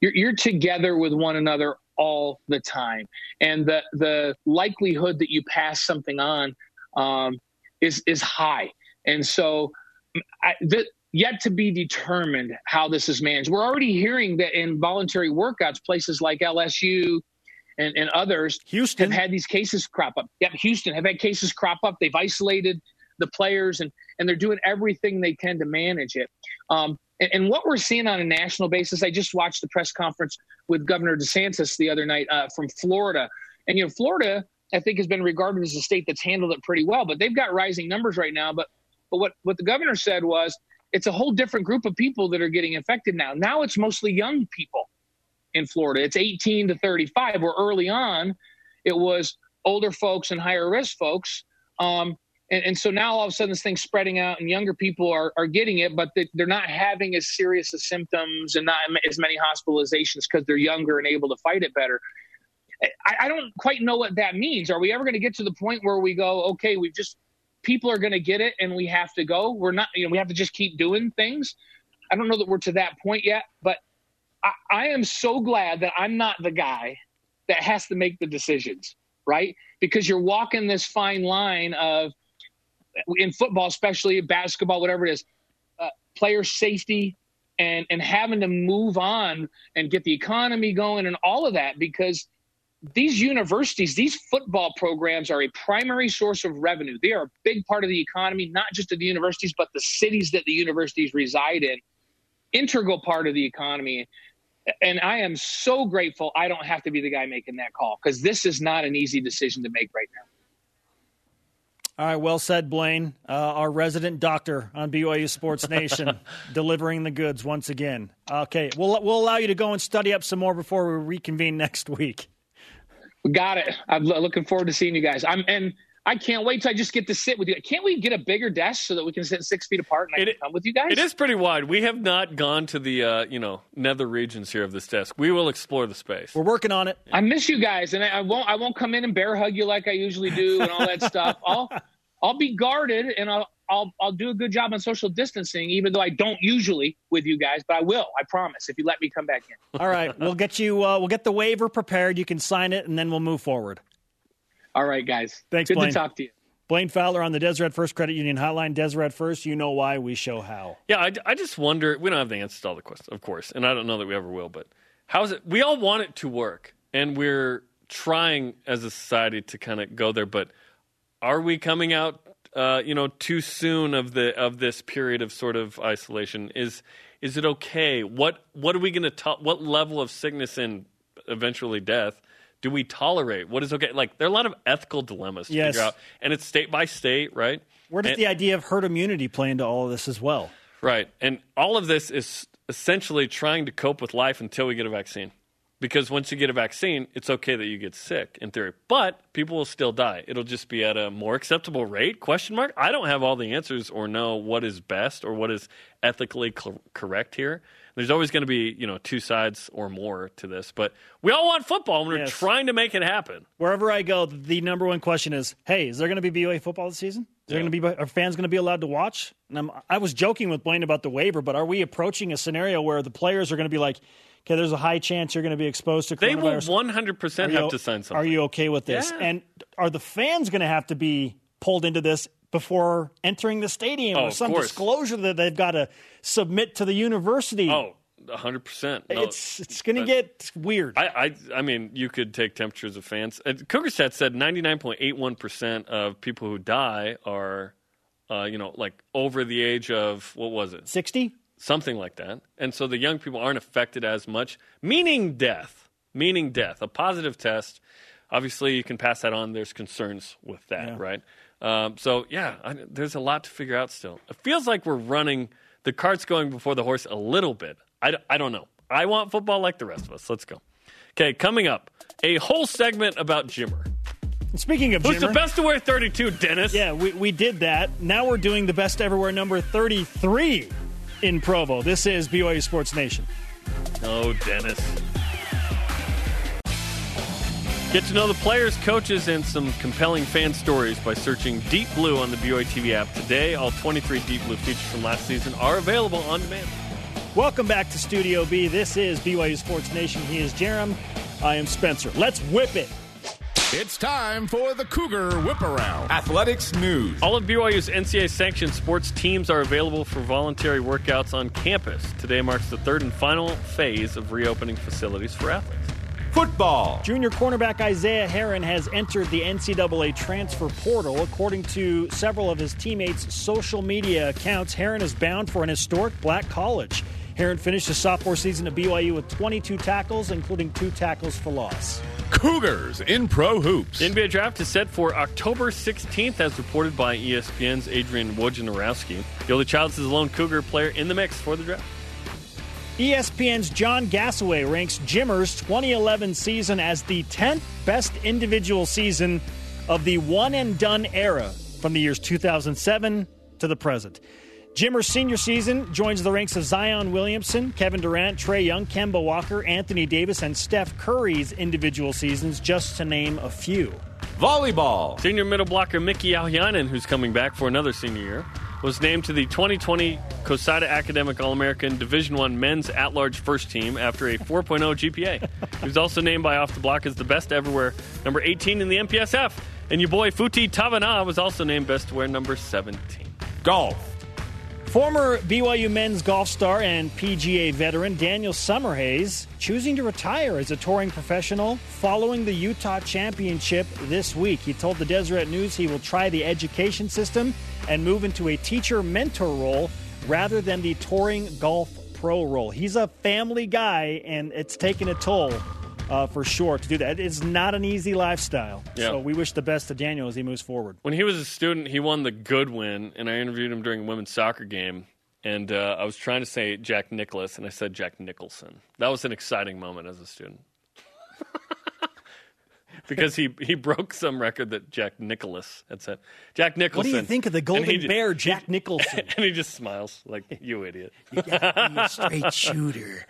You're, you're together with one another all the time. And the the likelihood that you pass something on um, is is high. And so, I, the, yet to be determined how this is managed. We're already hearing that in voluntary workouts, places like LSU and, and others Houston. have had these cases crop up. Yep, Houston have had cases crop up. They've isolated the players and and they're doing everything they can to manage it. Um, and, and, what we're seeing on a national basis, I just watched the press conference with Governor DeSantis the other night uh, from Florida, and you know Florida I think has been regarded as a state that's handled it pretty well. But they've got rising numbers right now. But but what what the governor said was it's a whole different group of people that are getting infected now. Now it's mostly young people in Florida. It's 18 to 35. Where early on, it was older folks and higher risk folks. Um, and, and, so now all of a sudden this thing's spreading out and younger people are, are getting it, but they, are not having as serious as symptoms and not as many hospitalizations because they're younger and able to fight it better. I, I don't quite know what that means. Are we ever going to get to the point where we go, okay, we've just people are going to get it and we have to go? We're not, you know, we have to just keep doing things. I don't know that we're to that point yet, but I, I am so glad that I'm not the guy that has to make the decisions, right? Because you're walking this fine line of, in football, especially basketball, whatever it is, uh, player safety and and having to move on and get the economy going and all of that because these universities, these football programs are a primary source of revenue. They are a big part of the economy, not just of the universities, but the cities that the universities reside in. Integral part of the economy. And I am so grateful I don't have to be the guy making that call because this is not an easy decision to make right now. All right, well said, Blaine. Uh, our resident doctor on BYU Sports Nation, delivering the goods once again. Okay, we'll we'll allow you to go and study up some more before we reconvene next week. Got it. I'm looking forward to seeing you guys. I'm and I can't wait till I just get to sit with you. Can't we get a bigger desk so that we can sit six feet apart and I it, can come with you guys? It is pretty wide. We have not gone to the uh, you know nether regions here of this desk. We will explore the space. We're working on it. I miss you guys, and I won't I won't come in and bear hug you like I usually do and all that stuff. I'll I'll be guarded and I'll I'll I'll do a good job on social distancing, even though I don't usually with you guys, but I will. I promise if you let me come back in. All right, we'll get you. Uh, we'll get the waiver prepared. You can sign it, and then we'll move forward. All right, guys. Thanks. Good Blaine. to talk to you. Blaine Fowler on the Deseret First Credit Union Hotline. Deseret First, you know why, we show how. Yeah, I, I just wonder. We don't have the answers to all the questions, of course, and I don't know that we ever will. But how is it? We all want it to work, and we're trying as a society to kind of go there. But are we coming out uh, you know, too soon of the of this period of sort of isolation? Is is it okay? What what are we going to to- what level of sickness and eventually death do we tolerate? What is okay? Like there are a lot of ethical dilemmas to yes. figure out, and it's state by state, right? Where does and, the idea of herd immunity play into all of this as well? Right, and all of this is essentially trying to cope with life until we get a vaccine because once you get a vaccine, it's okay that you get sick in theory, but people will still die. It'll just be at a more acceptable rate? Question mark. I don't have all the answers or know what is best or what is ethically cl- correct here. There's always going to be, you know, two sides or more to this, but we all want football and we're yes. trying to make it happen. Wherever I go, the number one question is, "Hey, is there going to be BYU football this season? Is there going to be are fans going to be allowed to watch?" And I'm, I was joking with Blaine about the waiver, but are we approaching a scenario where the players are going to be like, okay, there's a high chance you're going to be exposed to. They will 100% have to sign something. Are you okay with this? Yeah. And are the fans going to have to be pulled into this before entering the stadium oh, or some disclosure that they've got to submit to the university? Oh, 100%. No, it's it's going to get weird. I, I I mean, you could take temperatures of fans. Uh, CougarStat said ninety nine point eight one percent of people who die are, uh, you know, like over the age of what was it? Sixty something like that. And so the young people aren't affected as much, meaning death, meaning death. A positive test, obviously, you can pass that on. There's concerns with that, yeah. right? Um, so yeah, I, there's a lot to figure out still. It feels like we're running the cart's going before the horse a little bit. I, I don't know. I want football like the rest of us. Let's go. Okay, coming up, a whole segment about Jimmer. Speaking of Who's Jimmer, the best to wear 32, Dennis? Yeah, we, we did that. Now we're doing the best everywhere number 33 in Provo. This is BYU Sports Nation. Oh, Dennis. Get to know the players, coaches, and some compelling fan stories by searching Deep Blue on the BYU TV app. Today, all 23 Deep Blue features from last season are available on demand. Welcome back to Studio B. This is BYU Sports Nation. He is Jarom. I am Spencer. Let's whip it. It's time for the Cougar Whip Around. Athletics news. All of BYU's NCAA sanctioned sports teams are available for voluntary workouts on campus. Today marks the third and final phase of reopening facilities for athletes. Football. Junior cornerback Isaiah Herron has entered the NCAA transfer portal. According to several of his teammates' social media accounts, Herron is bound for an historic black college. Herron finished his sophomore season at BYU with 22 tackles, including two tackles for loss. Cougars in Pro Hoops. The NBA draft is set for October 16th, as reported by ESPN's Adrian Wojnarowski. Yoeli Childs is the lone Cougar player in the mix for the draft. ESPN's John Gasaway ranks Jimmer's 2011 season as the 10th best individual season of the one and done era from the years 2007 to the present. Jimmer's senior season joins the ranks of Zion Williamson, Kevin Durant, Trae Young, Kemba Walker, Anthony Davis, and Steph Curry's individual seasons, just to name a few. Volleyball. Senior middle blocker Miki Jauhiainen, who's coming back for another senior year, was named to the 2020 CoSIDA Academic All-American Division One Men's At-Large First Team after a 4.0 GPA. he was also named by Off the Block as the best everywhere, number 18 in the MPSF. And your boy Futi Tavana was also named best wear number 17. Golf. Former BYU men's golf star and PGA veteran Daniel Summerhays choosing to retire as a touring professional following the Utah Championship this week. He told the Deseret News he will try the education system and move into a teacher mentor role rather than the touring golf pro role. He's a family guy, and it's taken a toll. Uh, for sure, to do that. It's not an easy lifestyle. Yeah. So we wish the best to Daniel as he moves forward. When he was a student, he won the Goodwin, and I interviewed him during a women's soccer game. And uh, I was trying to say Jack Nicklaus, and I said Jack Nicholson. That was an exciting moment as a student. Because he, he broke some record that Jack Nicklaus had set. Jack Nicholson. What do you think of the Golden he ju- Bear, Jack Nicholson? And he just smiles like, you idiot. You gotta be a straight shooter.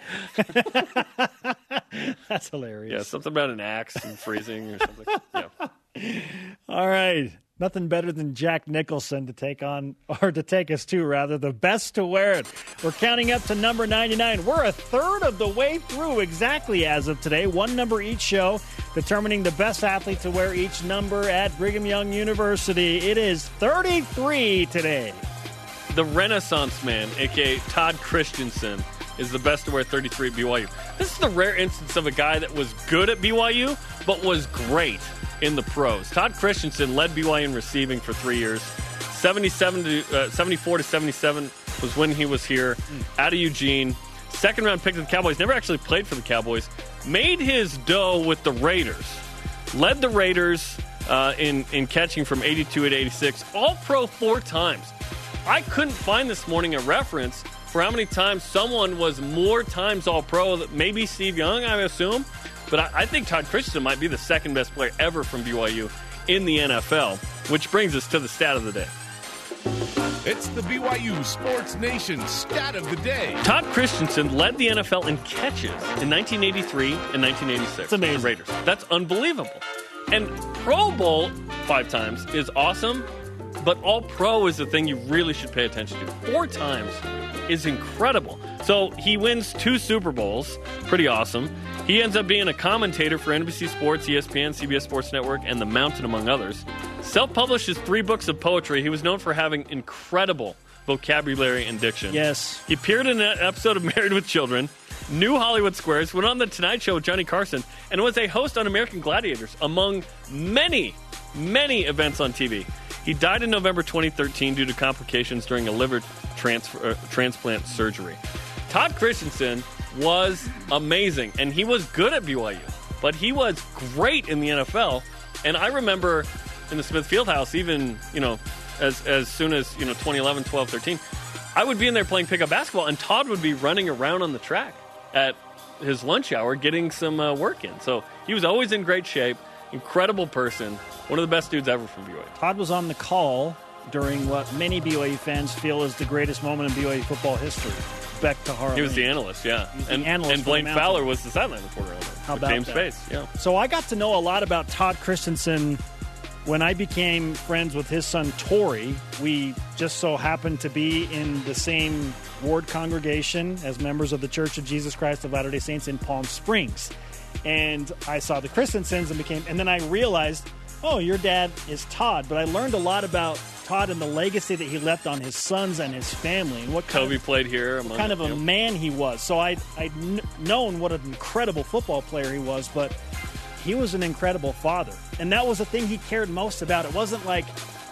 That's hilarious. Yeah, something about an axe and freezing or something. Yeah. All right. Nothing better than Jack Nicholson to take on, or to take us to, rather, the best to wear it. We're counting up to number 99. We're a third of the way through exactly as of today. One number each show, determining the best athlete to wear each number at Brigham Young University. It is 33 today. the Renaissance man, aka Todd Christensen, is the best to wear 33 at BYU. This is the rare instance of a guy that was good at BYU, but was great in the pros. Todd Christensen led BYU in receiving for three years. 77 to uh, 74 to 77 was when he was here out of Eugene. Second round pick of the Cowboys. Never actually played for the Cowboys. Made his dough with the Raiders. Led the Raiders uh, in in catching from 82 to 86. All pro four times. I couldn't find this morning a reference for how many times someone was more times All Pro. Maybe Steve Young, I assume, but I, I think Todd Christensen might be the second best player ever from BYU in the NFL. Which brings us to the stat of the day. It's the BYU Sports Nation stat of the day. Todd Christensen led the NFL in catches in 1983 and 1986. That's amazing. The Raiders. That's unbelievable. And Pro Bowl five times is awesome, but All Pro is the thing you really should pay attention to. Four times is incredible. So he wins two Super Bowls. Pretty awesome. He ends up being a commentator for NBC Sports, ESPN, CBS Sports Network, and The Mountain, among others. Self published his three books of poetry. He was known for having incredible vocabulary and diction. Yes. He appeared in an episode of Married with Children, New Hollywood Squares, went on The Tonight Show with Johnny Carson, and was a host on American Gladiators, among many, many events on TV. He died in November 2013 due to complications during a liver transfer, uh, transplant surgery. Todd Christensen was amazing, and he was good at BYU, but he was great in the NFL. And I remember in the Smith Fieldhouse, even you know, as as soon as you know 2011, 12, 13, I would be in there playing pickup basketball, and Todd would be running around on the track at his lunch hour getting some uh, work in. So he was always in great shape, incredible person, one of the best dudes ever from BYU. Todd was on the call during what many BYU fans feel is the greatest moment in BYU football history. Beck to Harline. He was the analyst, yeah, and, analyst and Blaine Fowler was the sideline reporter. On How about James that? Space? Yeah. So I got to know a lot about Todd Christensen when I became friends with his son Tori. We just so happened to be in the same ward congregation as members of the Church of Jesus Christ of Latter-day Saints in Palm Springs. And I saw the Christensens and became and then I realized, "Oh, your dad is Todd." But I learned a lot about Todd and the legacy that he left on his sons and his family and what Kobe of played here. Among kind of a man he was. So I I'd kn- known what an incredible football player he was, but he was an incredible father, and that was the thing he cared most about. It wasn't like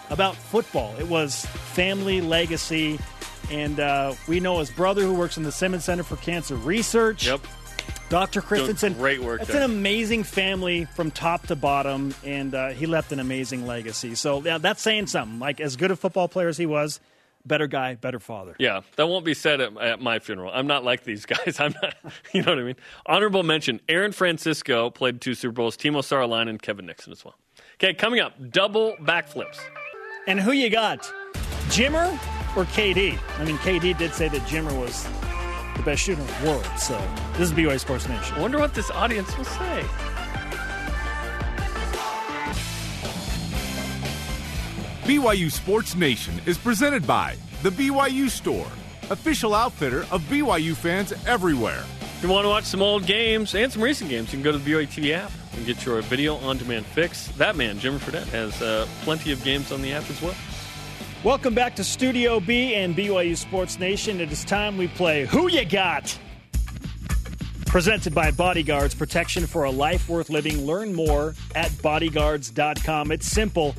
about football; it was family legacy. And uh, we know his brother, who works in the Simmons Center for Cancer Research. Yep. Dr. Christensen, great work there. an amazing family from top to bottom, and uh, he left an amazing legacy. So yeah, that's saying something. Like as good a football player as he was, better guy, better father. Yeah, that won't be said at, at my funeral. I'm not like these guys. I'm not. You know what I mean? Honorable mention: Aaron Francisco played two Super Bowls. Timo Saralainen and Kevin Nixon as well. Okay, coming up, double backflips. And who you got, Jimmer or KD? I mean, KD did say that Jimmer was best shooter in the world. So this is BYU Sports Nation. I wonder what this audience will say. BYU Sports Nation is presented by The BYU Store, official outfitter of BYU fans everywhere. If you want to watch some old games and some recent games, you can go to the BYU TV app and get your video on demand fix. That man, Jimmer Fredette, has uh, plenty of games on the app as well. Welcome back to Studio B and BYU Sports Nation. It is time we play Who You Got? Presented by Bodyguards, protection for a life worth living. Learn more at bodyguards.com. It's simple.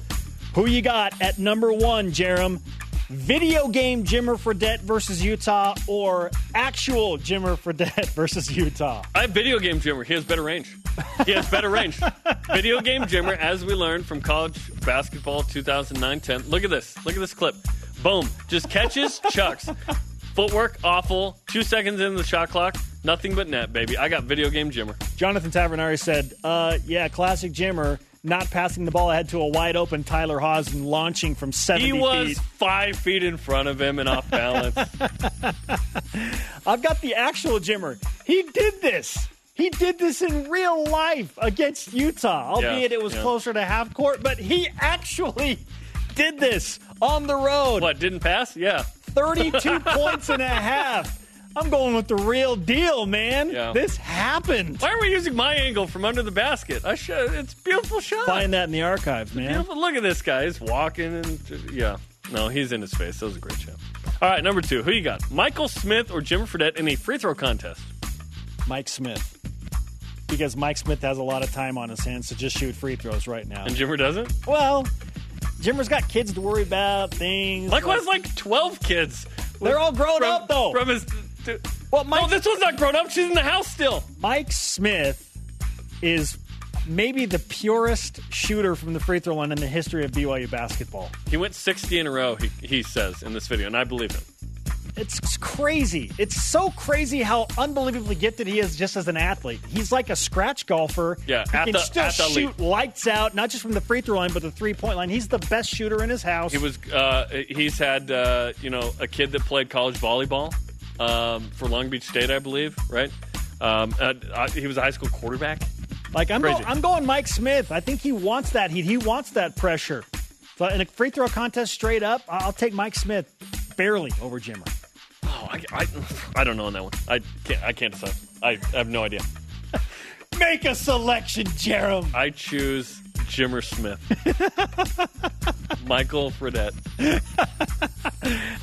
Who you got at number one, Jarom? Video game Jimmer Fredette versus Utah or actual Jimmer Fredette versus Utah? I have video game Jimmer. He has better range. He has better range. video game Jimmer, as we learned from college basketball 2009-10. Look at this. Look at this clip. Boom. Just catches, chucks. Footwork, awful. Two seconds into the shot clock. Nothing but net, baby. I got video game Jimmer. Jonathan Tavernari said, uh, yeah, classic Jimmer, not passing the ball ahead to a wide open Tyler Haws and launching from 70 He was feet. five feet in front of him and off balance. I've got the actual Jimmer. He did this. He did this in real life against Utah, albeit it was yeah. closer to half court, but he actually did this on the road. what, didn't pass? Yeah. 32 points and a half. I'm going with the real deal, man. Yeah. This happened. Why are we using my angle from under the basket? I should. It's a beautiful shot. Find that in the archives, man. Look at this guy. He's walking and yeah. No, he's in his face. That was a great shot. All right, number two. Who you got? Michael Smith or Jimmer Fredette in a free throw contest? Mike Smith. Because Mike Smith has a lot of time on his hands to just shoot free throws right now. And Jimmer doesn't. Well, Jimmer's got kids to worry about, things. Michael has like twelve kids. They're all grown from, up, though. From his. To, Well, Mike- no, this one's not grown up. She's in the house still. Mike Smith is maybe the purest shooter from the free throw line in the history of BYU basketball. He went 60 in a row. He, he says in this video, and I believe him. It's crazy. It's so crazy how unbelievably gifted he is just as an athlete. He's like a scratch golfer. Yeah, he can the- still shoot lights out, not just from the free throw line, but the three point line. He's the best shooter in his house. He was. Uh, he's had uh, you know a kid that played college volleyball um, for Long Beach State, I believe. Right. Um, uh, he was a high school quarterback. Like I'm, go, I'm going Mike Smith. I think he wants that heat. He wants that pressure. So in a free throw contest, straight up, I'll take Mike Smith barely over Jimmer. I, I, I don't know on that one. I can't. I can't decide. I, I have no idea. Make a selection, Jarom. I choose Jimmer Smith. Michael Fredette.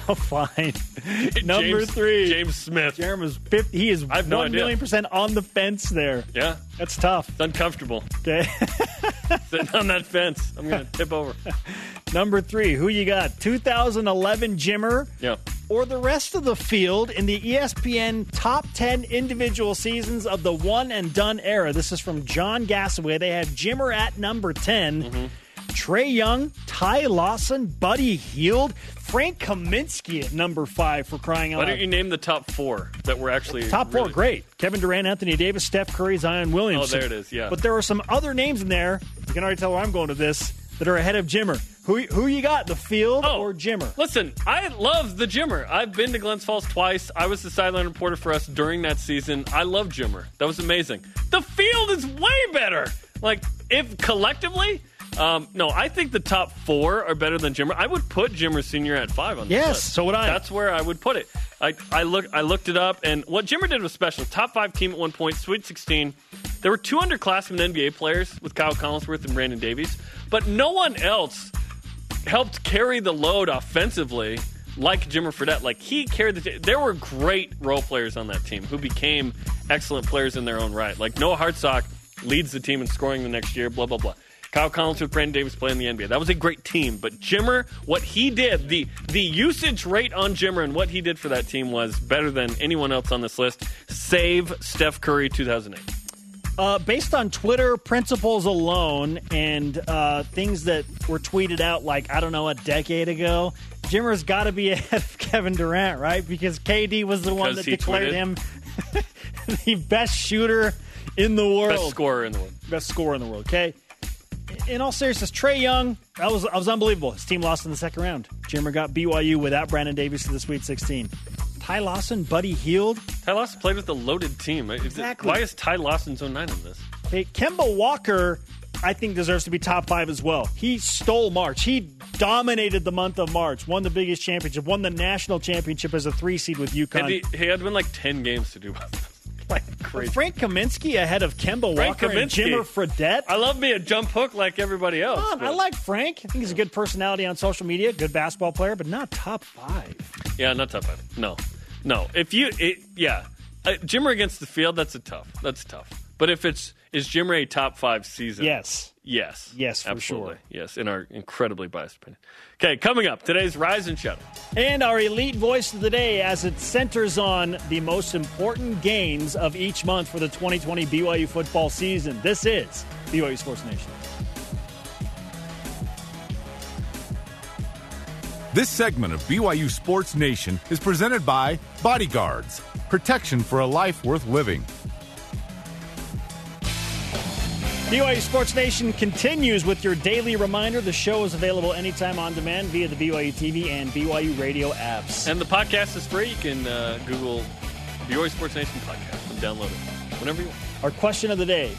Oh, fine. Number James- three, James Smith. Jarom is 50. He is I have no one idea. million percent on the fence there. Yeah, That's tough. it's uncomfortable Okay. sitting on that fence. I'm gonna tip over. Number three, who you got? 2011 Jimmer Yeah. or the rest of the field in the ESPN top 10 individual seasons of the one and done era. This is from John Gasaway. They have Jimmer at number 10. Mm-hmm. Trae Young, Ty Lawson, Buddy Hield, Frank Kaminsky at number five for crying out loud. Why don't you name the top four that were actually Top four, really- great. Kevin Durant, Anthony Davis, Steph Curry, Zion Williamson. Oh, there it is, yeah. But there are some other names in there. You can already tell where I'm going to this that are ahead of Jimmer. Who who you got? The field Oh, or Jimmer? Listen, I love the Jimmer. I've been to Glens Falls twice. I was the sideline reporter for us during that season. I love Jimmer. That was amazing. The field is way better. Like if collectively, um, no, I think the top four are better than Jimmer. I would put Jimmer Senior at five on. this Yes, list. so would I. That's where I would put it. I I look I looked it up, and what Jimmer did was special. Top five team at one point, Sweet Sixteen. There were two underclassmen NBA players with Kyle Collinsworth and Brandon Davies, but no one else helped carry the load offensively like Jimmer Fredette. Like he carried the. T- there were great role players on that team who became excellent players in their own right. Like Noah Hartsock leads the team in scoring the next year. Blah blah blah. Kyle Collinsworth Brandon Davies playing the NBA. That was a great team. But Jimmer, what he did, the the usage rate on Jimmer and what he did for that team was better than anyone else on this list. Save Steph Curry 2008. Uh, based on Twitter principles alone and uh, things that were tweeted out like, I don't know, a decade ago, Jimmer's got to be ahead of Kevin Durant, right? Because KD was the one that declared tweeted. him the best shooter in the world. Best scorer in the world. Best scorer in the world, okay? In all seriousness, Trae Young, that was, that was unbelievable. His team lost in the second round. Jimmer got BYU without Brandon Davies to the Sweet 16. Ty Lawson, Buddy Hield. Ty Lawson played with a loaded team. Exactly. Why is Ty Lawson so nine in this? Hey, Kemba Walker, I think deserves to be top five as well. He stole March. He dominated the month of March. Won the biggest championship. Won the national championship as a three seed with UConn. he, he had been like 10 games to do crazy. Frank Kaminsky ahead of Kemba Frank Walker and Jimmer Fredette. I love me a jump hook like everybody else. On, I like Frank. I think he's a good personality on social media, good basketball player, but not top five. Yeah, not top five. No, no. If you, it, yeah, uh, Jimmer against the field, that's a tough. That's tough. But if it's is Jim Ray top five season? Yes. Yes. Yes, for absolutely. sure. Yes, in our incredibly biased opinion. Okay, coming up today's Rise and Shadow. And our elite voice of the day as it centers on the most important games of each month for the 2020 BYU football season. This is BYU Sports Nation. This segment of BYU Sports Nation is presented by Bodyguards, protection for a life worth living. BYU Sports Nation continues with your daily reminder. The show is available anytime on demand via the BYU TV and BYU radio apps. And the podcast is free. You can uh, Google BYU Sports Nation podcast and download it whenever you want. Our question of the day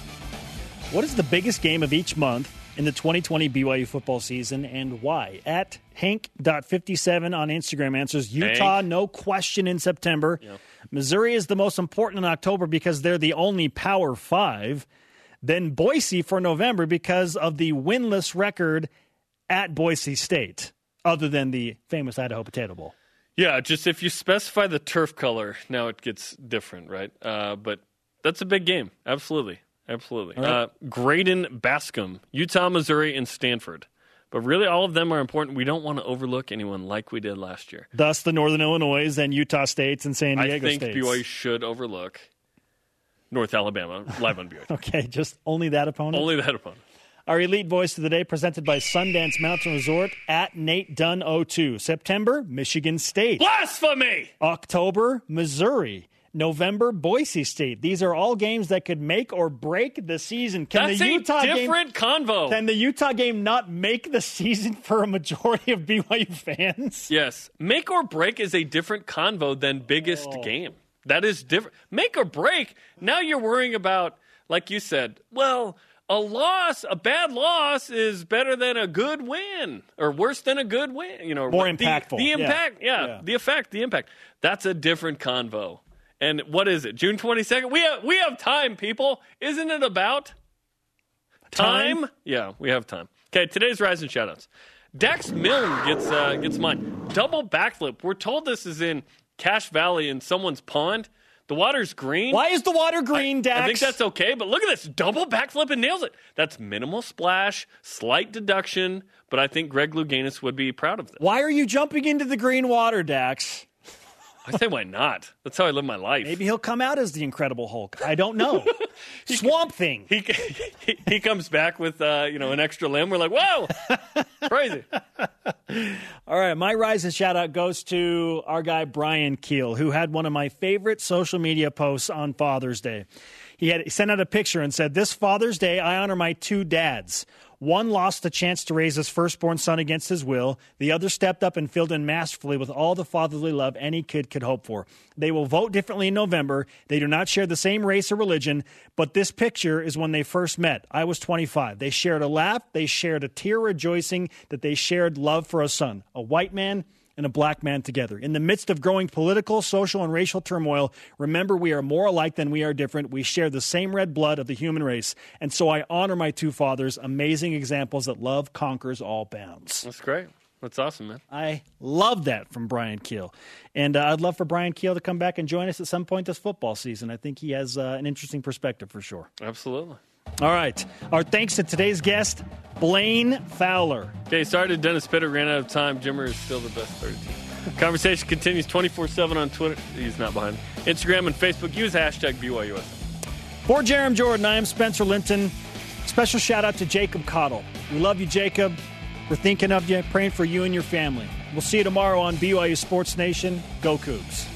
What is the biggest game of each month in the 2020 BYU football season and why? At Hank.57 on Instagram answers Utah, Hank. no question in September. Missouri is the most important in October because they're the only Power Five. Then Boise for November because of the winless record at Boise State, other than the famous Idaho Potato Bowl. Yeah, just if you specify the turf color, now it gets different, right? Uh, but that's a big game. Absolutely. Absolutely. Uh, Graydon Bascom, Utah, Missouri, and Stanford. But really, all of them are important. We don't want to overlook anyone like we did last year. Thus, the Northern Illinois and Utah States and San Diego. I Diego think States. BYU should overlook North Alabama live on BYU. Okay, just only that opponent. Only that opponent. Our elite voice of the day presented by Sundance Mountain Resort at Nate Dunn 02. September, Michigan State. Blasphemy! October, Missouri. November, Boise State. These are all games that could make or break the season. Can That's the Utah a game different convo. can the Utah game not make the season for a majority of BYU fans? Yes. Make or break is a different convo than biggest Oh. game. That is different. Make or break, now you're worrying about, like you said, well, a loss, a bad loss is better than a good win or worse than a good win. You know, More the- impactful. The, Yeah. impact, yeah. Yeah. the effect, the impact. That's a different convo. And what is it? June 22nd? We have, we have time, people. Isn't it about time? Time? Yeah, we have time. Okay, today's Rise and Shoutouts. Dax Milne gets uh, gets mine. Double backflip. We're told this is in Cache Valley in someone's pond. The water's green. Why is the water green, Dax? I think that's okay, but look at this. Double backflip and nails it. That's minimal splash, slight deduction, but I think Greg Louganis would be proud of this. Why are you jumping into the green water, Dax? I say, why not? That's how I live my life. Maybe he'll come out as the Incredible Hulk. I don't know. Swamp Thing. He, he, he comes back with uh, you know an extra limb. We're like, whoa, crazy. All right, my rise and shout out goes to our guy Brian Kehl, who had one of my favorite social media posts on Father's Day. He had he sent out a picture and said, "This Father's Day, I honor my two dads. One lost the chance to raise his firstborn son against his will. The other stepped up and filled in masterfully with all the fatherly love any kid could hope for. They will vote differently in November. They do not share the same race or religion, but this picture is when they first met. I was 25. They shared a laugh. They shared a tear rejoicing that they shared love for a son, a white man and a black man together. In the midst of growing political, social, and racial turmoil, remember we are more alike than we are different. We share the same red blood of the human race. And so I honor my two fathers, amazing examples that love conquers all bounds. That's great. That's awesome, man. I love that from Brian Kehl. And uh, I'd love for Brian Kehl to come back and join us at some point this football season. I think he has uh, an interesting perspective for sure. Absolutely. All right. Our thanks to today's guest, Blaine Fowler. Okay, sorry to Dennis Pitta, ran out of time. Jimmer is still the best 32. Conversation continues 24 7 on Twitter. He's not behind. Instagram and Facebook. Use hashtag BYUS. For Jarom Jordan, I am Spencer Linton. Special shout out to Jacob Cottle. We love you, Jacob. We're thinking of you, praying for you and your family. We'll see you tomorrow on BYU Sports Nation. Go Cougs.